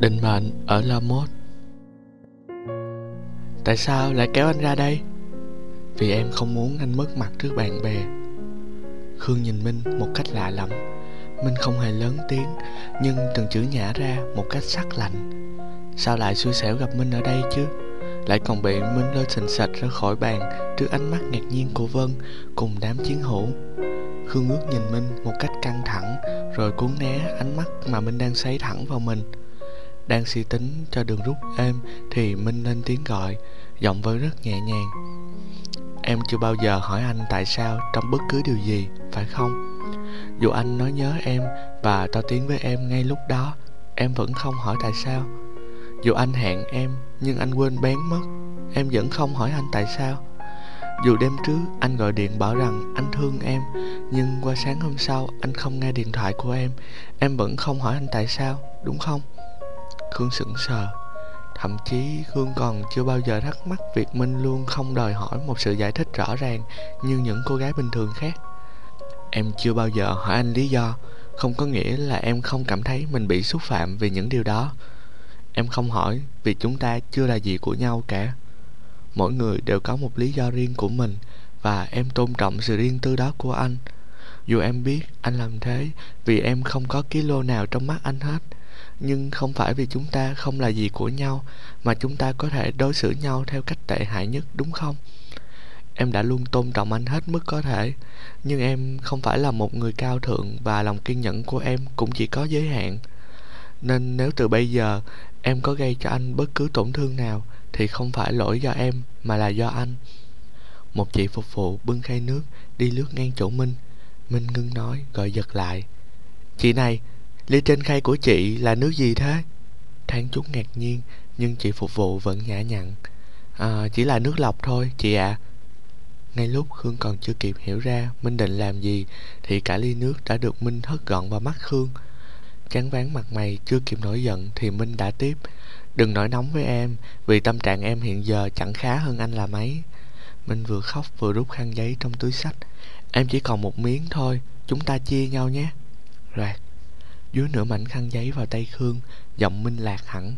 Định mệnh ở La mode Tại sao lại kéo anh ra đây? Vì em không muốn anh mất mặt trước bạn bè. Khương nhìn Minh một cách lạ lẫm. Minh không hề lớn tiếng, Nhưng từng chữ nhả ra một cách sắc lạnh. Sao lại xui xẻo gặp Minh ở đây chứ? Lại còn bị Minh lôi sình sạch ra khỏi bàn Trước ánh mắt ngạc nhiên của Vân Cùng đám chiến hữu. Khương ước nhìn Minh một cách căng thẳng, Rồi cuốn né ánh mắt mà Minh đang xoáy thẳng vào mình. Đang suy tính cho đường rút êm Thì Minh lên tiếng gọi Giọng vẫn rất nhẹ nhàng Em chưa bao giờ hỏi anh tại sao Trong bất cứ điều gì, phải không? Dù anh nói nhớ em Và to tiếng với em ngay lúc đó Em vẫn không hỏi tại sao Dù anh hẹn em Nhưng anh quên bén mất Em vẫn không hỏi anh tại sao dù đêm trước anh gọi điện bảo rằng anh thương em Nhưng qua sáng hôm sau anh không nghe điện thoại của em Em vẫn không hỏi anh tại sao, đúng không? Khương sững sờ Thậm chí Khương còn chưa bao giờ thắc mắc việc Minh luôn không đòi hỏi một sự giải thích rõ ràng như những cô gái bình thường khác. Em chưa bao giờ hỏi anh lý do, không có nghĩa là em không cảm thấy mình bị xúc phạm vì những điều đó. Em không hỏi vì chúng ta chưa là gì của nhau cả mỗi người đều có một lý do riêng của mình và em tôn trọng sự riêng tư đó của anh dù em biết anh làm thế vì em không có ký lô nào trong mắt anh hết nhưng không phải vì chúng ta không là gì của nhau, mà chúng ta có thể đối xử nhau theo cách tệ hại nhất, đúng không? Em đã luôn tôn trọng anh hết mức có thể, nhưng em không phải là một người cao thượng và lòng kiên nhẫn của em cũng chỉ có giới hạn. Nên nếu từ bây giờ em có gây cho anh bất cứ tổn thương nào, thì không phải lỗi do em, mà là do anh. Một chị phục vụ bưng khay nước, đi lướt ngang chỗ minh. Minh ngưng nói gọi giật lại. Chị này ly trên khay của chị là nước gì thế? Thang chút ngạc nhiên nhưng chị phục vụ vẫn nhã nhặn. À, chỉ là nước lọc thôi chị ạ. À. ngay lúc khương còn chưa kịp hiểu ra minh định làm gì thì cả ly nước đã được minh hất gọn vào mắt khương. Chán ván mặt mày chưa kịp nổi giận thì minh đã tiếp. Đừng nổi nóng với em Vì tâm trạng em hiện giờ chẳng khá hơn anh là mấy. Minh vừa khóc vừa rút khăn giấy trong túi sách. Em chỉ còn một miếng thôi Chúng ta chia nhau nhé. Rồi. Dưới nửa mảnh khăn giấy vào tay Khương, Giọng Minh lạc hẳn.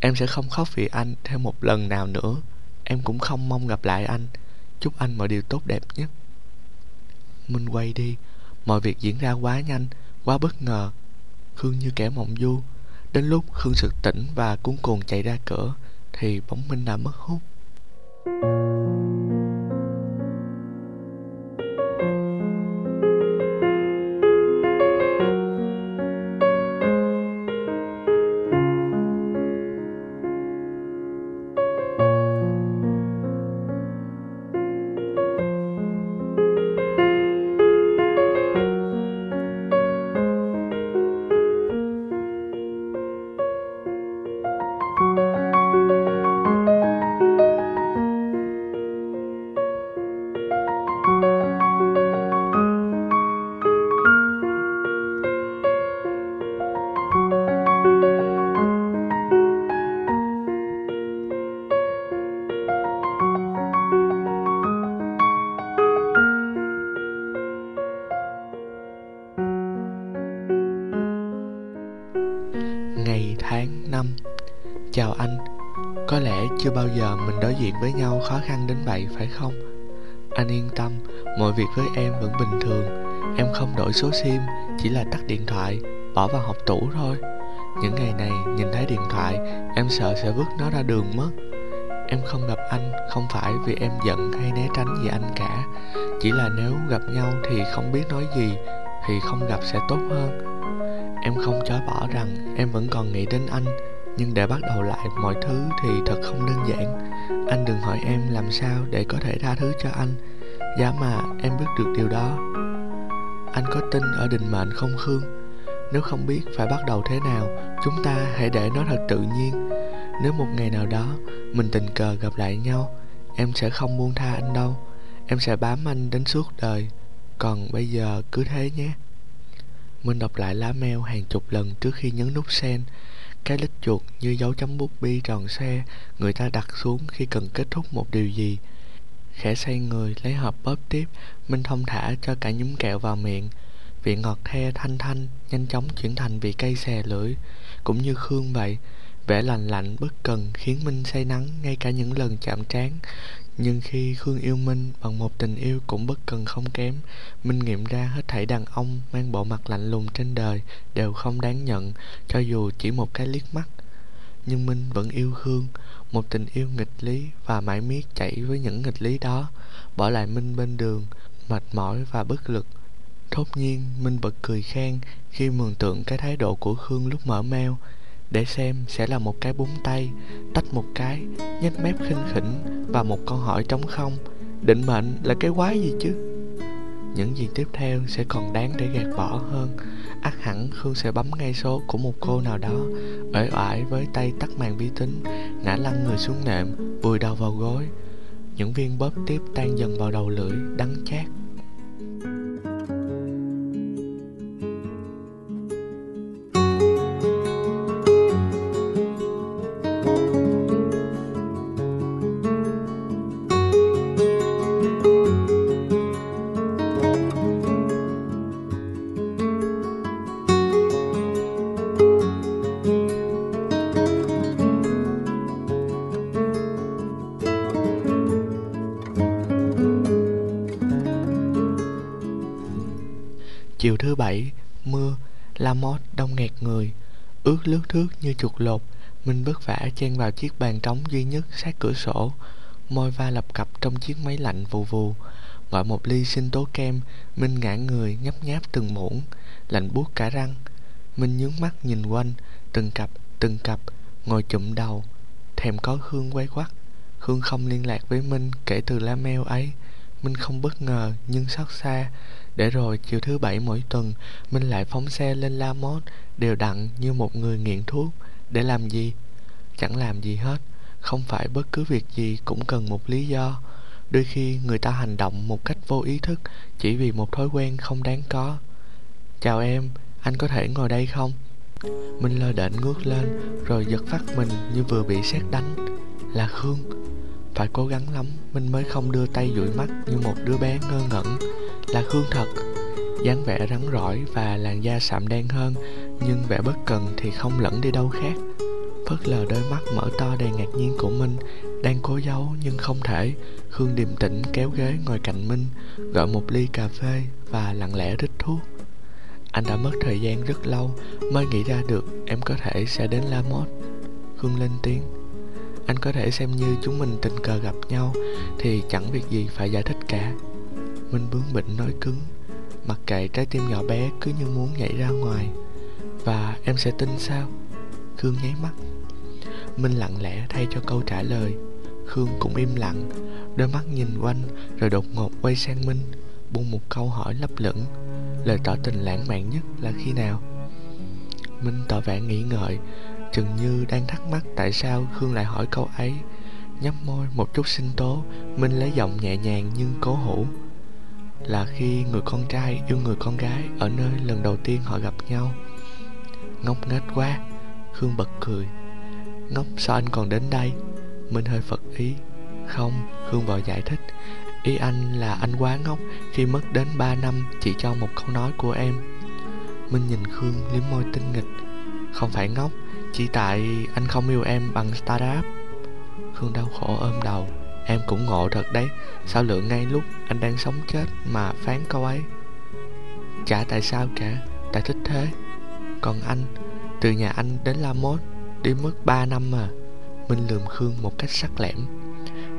Em sẽ không khóc vì anh thêm một lần nào nữa. Em cũng không mong gặp lại anh. Chúc anh mọi điều tốt đẹp nhất. Minh quay đi. Mọi việc diễn ra quá nhanh, Quá bất ngờ. Khương như kẻ mộng du. Đến lúc Khương sực tỉnh và cuốn cuồng chạy ra cửa, Thì bóng Minh đã mất hút. Tháng năm. Chào anh, Có lẽ chưa bao giờ mình đối diện với nhau khó khăn đến vậy, phải không? Anh yên tâm, Mọi việc với em vẫn bình thường. Em không đổi số sim, Chỉ là tắt điện thoại, Bỏ vào hộp tủ thôi. Những ngày này nhìn thấy điện thoại, Em sợ sẽ vứt nó ra đường mất. Em không gặp anh, Không phải vì em giận hay né tránh gì anh cả. Chỉ là nếu gặp nhau thì không biết nói gì, Thì không gặp sẽ tốt hơn. Em không chối bỏ rằng em vẫn còn nghĩ đến anh, nhưng để bắt đầu lại mọi thứ thì thật không đơn giản. Anh đừng hỏi em làm sao để có thể tha thứ cho anh. Giá mà em biết được điều đó. Anh có tin ở định mệnh không, khương? Nếu không biết phải bắt đầu thế nào, chúng ta hãy để nó thật tự nhiên. Nếu một ngày nào đó mình tình cờ gặp lại nhau, em sẽ không buông tha anh đâu. Em sẽ bám anh đến suốt đời. Còn bây giờ cứ thế nhé minh đọc lại lá mail hàng chục lần trước khi nhấn nút send cái lít chuột như dấu chấm bút bi tròn xe người ta đặt xuống khi cần kết thúc một điều gì. Khẽ xoay người lấy hộp bóp tiếp, Minh thông thả cho cả nhúm kẹo vào miệng. Vị ngọt the thanh thanh nhanh chóng chuyển thành vị cay xè lưỡi. cũng như Khương vậy Vẻ lành lạnh bất cần khiến Minh say nắng ngay cả những lần chạm trán nhưng khi Khương yêu Minh bằng một tình yêu cũng bất cần không kém Minh nghiệm ra hết thảy đàn ông mang bộ mặt lạnh lùng trên đời đều không đáng nhận Cho dù chỉ một cái liếc mắt. Nhưng Minh vẫn yêu Khương Một tình yêu nghịch lý và mãi miết chạy với những nghịch lý đó Bỏ lại Minh bên đường, mệt mỏi và bất lực. Thốt nhiên Minh bật cười khen khi mường tượng cái thái độ của Khương lúc mở mail để xem sẽ là một cái búng tay, tách một cái, nhếch mép khinh khỉnh và một câu hỏi trống không. Định mệnh là cái quái gì chứ? Những gì tiếp theo sẽ còn đáng để gạt bỏ hơn. Ắt hẳn khương sẽ bấm ngay số của một cô nào đó, uể oải với tay tắt màn vi tính, ngã lăn người xuống nệm, vùi đầu vào gối. Những viên bóp tiếp tan dần vào đầu lưỡi, đắng chát. Chiều thứ bảy, mưa, la mót đông nghẹt người, ướt lướt thước như chuột lột. Minh vất vả chen vào chiếc bàn trống duy nhất sát cửa sổ, môi va lập cập trong chiếc máy lạnh vù vù. Gọi một ly sinh tố kem, Minh ngã người nhấp nháp từng muỗng, lạnh buốt cả răng. Minh nhướng mắt nhìn quanh, từng cặp, từng cặp, ngồi chụm đầu, thèm có Hương quay quắt. Hương không liên lạc với Minh kể từ la mail ấy. Minh không bất ngờ nhưng xót xa. Để rồi chiều thứ bảy mỗi tuần Minh lại phóng xe lên La Mốt Đều đặn như một người nghiện thuốc. Để làm gì? Chẳng làm gì hết. Không phải bất cứ việc gì cũng cần một lý do. Đôi khi người ta hành động một cách vô ý thức Chỉ vì một thói quen không đáng có. Chào em, anh có thể ngồi đây không? Minh lơ đễnh ngước lên Rồi giật phát mình như vừa bị sét đánh. Là Khương. Phải cố gắng lắm, Minh mới không đưa tay dụi mắt như một đứa bé ngơ ngẩn. Là Khương thật. dáng vẻ rắn rỏi và làn da sạm đen hơn, nhưng vẻ bất cần thì không lẫn đi đâu khác. Phớt lờ đôi mắt mở to đầy ngạc nhiên của minh, đang cố giấu nhưng không thể. Khương điềm tĩnh kéo ghế ngồi cạnh minh gọi một ly cà phê và lặng lẽ rít thuốc. Anh đã mất thời gian rất lâu, mới nghĩ ra được em có thể sẽ đến la mốt khương lên tiếng anh có thể xem như chúng mình tình cờ gặp nhau, thì chẳng việc gì phải giải thích cả. Minh bướng bỉnh nói cứng, Mặc kệ trái tim nhỏ bé cứ như muốn nhảy ra ngoài. Và em sẽ tin sao? Khương nháy mắt. Minh lặng lẽ thay cho câu trả lời. Khương cũng im lặng, Đôi mắt nhìn quanh, Rồi đột ngột quay sang Minh, Buông một câu hỏi lấp lửng. Lời tỏ tình lãng mạn nhất là khi nào? Minh tỏ vẻ nghĩ ngợi Chừng như đang thắc mắc tại sao Khương lại hỏi câu ấy. Nhấp môi một chút sinh tố, Minh lấy giọng nhẹ nhàng nhưng cố hữu. Là khi người con trai yêu người con gái ở nơi lần đầu tiên họ gặp nhau. Ngốc nghếch quá, khương bật cười. Ngốc, sao anh còn đến đây? Minh hơi phật ý. Không, khương vội giải thích. Ý anh là anh quá ngốc, khi mất đến ba năm chỉ cho một câu nói của em. Minh nhìn khương liếm môi tinh nghịch. Không phải ngốc chỉ tại anh không yêu em bằng startup. Khương đau khổ ôm đầu. Em cũng ngộ thật đấy. Sao lượng ngay lúc anh đang sống chết Mà phán câu ấy? Chả tại sao cả. Tại thích thế. Còn anh, Từ nhà anh đến La Mốt Đi mất 3 năm mà. Minh lườm Khương một cách sắc lẻm.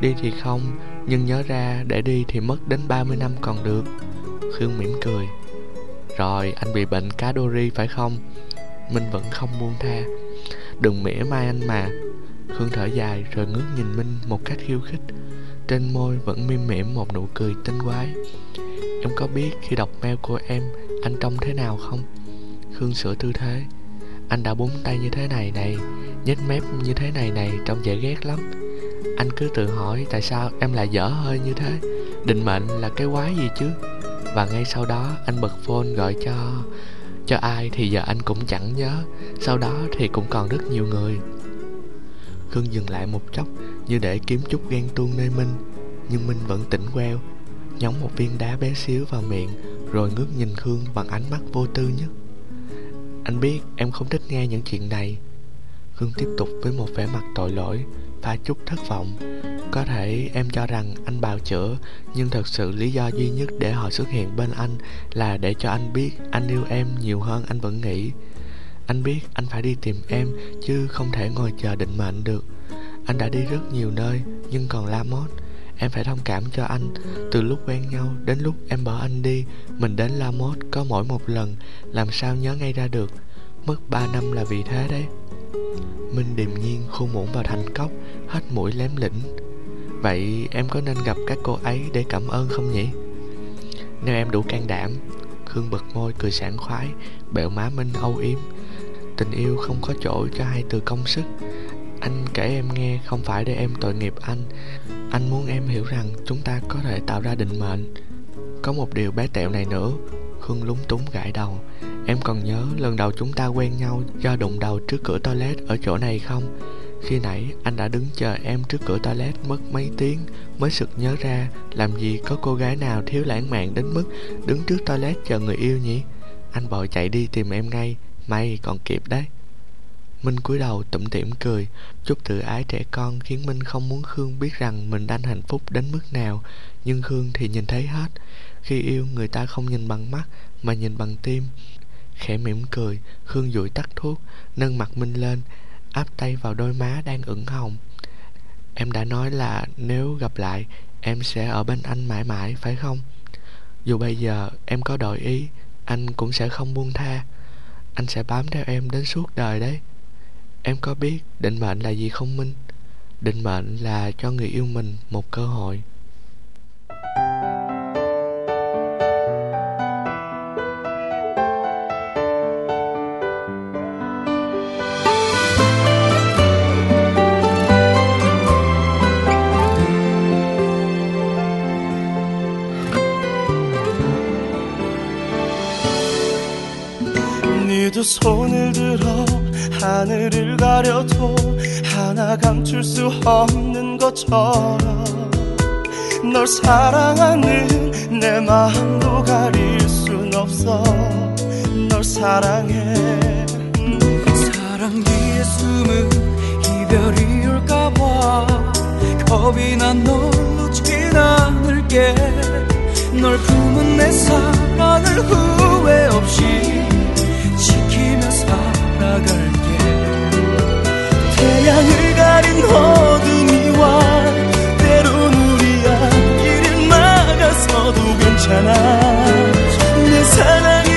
Đi thì không, Nhưng nhớ ra để đi thì mất đến 30 năm còn được. Khương mỉm cười. Rồi, anh bị bệnh cá đô ri phải không? Minh vẫn không buông tha. Đừng mỉa mai anh mà. Khương thở dài rồi ngước nhìn Minh một cách khiêu khích. Trên môi vẫn mỉm mỉm một nụ cười tinh quái. Em có biết khi đọc mail của em, Anh trông thế nào không? Khương sửa tư thế. Anh đã búng tay như thế này này, nhếch mép như thế này này Trông dễ ghét lắm. Anh cứ tự hỏi tại sao em lại dở hơi như thế. Định mệnh là cái quái gì chứ? Và ngay sau đó, anh bật phone gọi cho cho ai thì giờ anh cũng chẳng nhớ, Sau đó thì cũng còn rất nhiều người. Khương dừng lại một chốc, Như để kiếm chút ghen tuông nơi Minh, Nhưng Minh vẫn tỉnh queo, Nhóng một viên đá bé xíu vào miệng, Rồi ngước nhìn Khương bằng ánh mắt vô tư nhất. Anh biết em không thích nghe những chuyện này. Khương tiếp tục với một vẻ mặt tội lỗi Và chút thất vọng có thể em cho rằng anh bào chữa, Nhưng thật sự lý do duy nhất để họ xuất hiện bên anh Là để cho anh biết anh yêu em nhiều hơn anh vẫn nghĩ. Anh biết anh phải đi tìm em, Chứ không thể ngồi chờ định mệnh được. Anh đã đi rất nhiều nơi, Nhưng còn La Mốt Em phải thông cảm cho anh. Từ lúc quen nhau đến lúc em bỏ anh đi, Mình đến La Mốt có mỗi một lần, Làm sao nhớ ngay ra được. Mất 3 năm là vì thế đấy. Minh điềm nhiên khu muỗng vào thành cốc, Hết mũi lém lĩnh Vậy em có nên gặp các cô ấy để cảm ơn không nhỉ? Nếu em đủ can đảm, Khương bật môi cười sảng khoái, Bẹo má Minh âu yếm. Tình yêu không có chỗ cho hai từ công sức. Anh kể em nghe, không phải để em tội nghiệp anh. Anh muốn em hiểu rằng chúng ta có thể tạo ra định mệnh. Có một điều bé tẹo này nữa, Khương lúng túng gãi đầu. Em còn nhớ lần đầu chúng ta quen nhau do đụng đầu trước cửa toilet ở chỗ này không? Khi nãy anh đã đứng chờ em trước cửa toilet mất mấy tiếng mới sực nhớ ra làm gì có cô gái nào thiếu lãng mạn đến mức đứng trước toilet chờ người yêu nhỉ? Anh vội chạy đi tìm em ngay, may còn kịp đấy. Minh cúi đầu tủm tỉm cười Chút tự ái trẻ con khiến Minh không muốn Khương biết rằng mình đang hạnh phúc đến mức nào Nhưng Khương thì nhìn thấy hết Khi yêu người ta không nhìn bằng mắt mà nhìn bằng tim Khẽ mỉm cười Khương dụi tắt thuốc Nâng mặt Minh lên Áp tay vào đôi má đang ửng hồng. Em đã nói là nếu gặp lại, Em sẽ ở bên anh mãi mãi, phải không? Dù bây giờ em có đổi ý, Anh cũng sẽ không buông tha. Anh sẽ bám theo em đến suốt đời đấy. Em có biết định mệnh là gì không Minh? Định mệnh là cho người yêu mình một cơ hội. 손을 들어 하늘을 가려도 하나 감출 수 없는 것처럼 널 사랑하는 내 마음도 가릴 순 없어. 널 사랑해. 사랑 뒤에 숨은 이별이 올까봐 겁이 난널 놓진 않을게 널 품은 내 사랑을 후회 없이 살아갈게. 태양을 가린 어둠이 와 때론 우리 앞길을 막아서도 괜찮아. 내 사랑의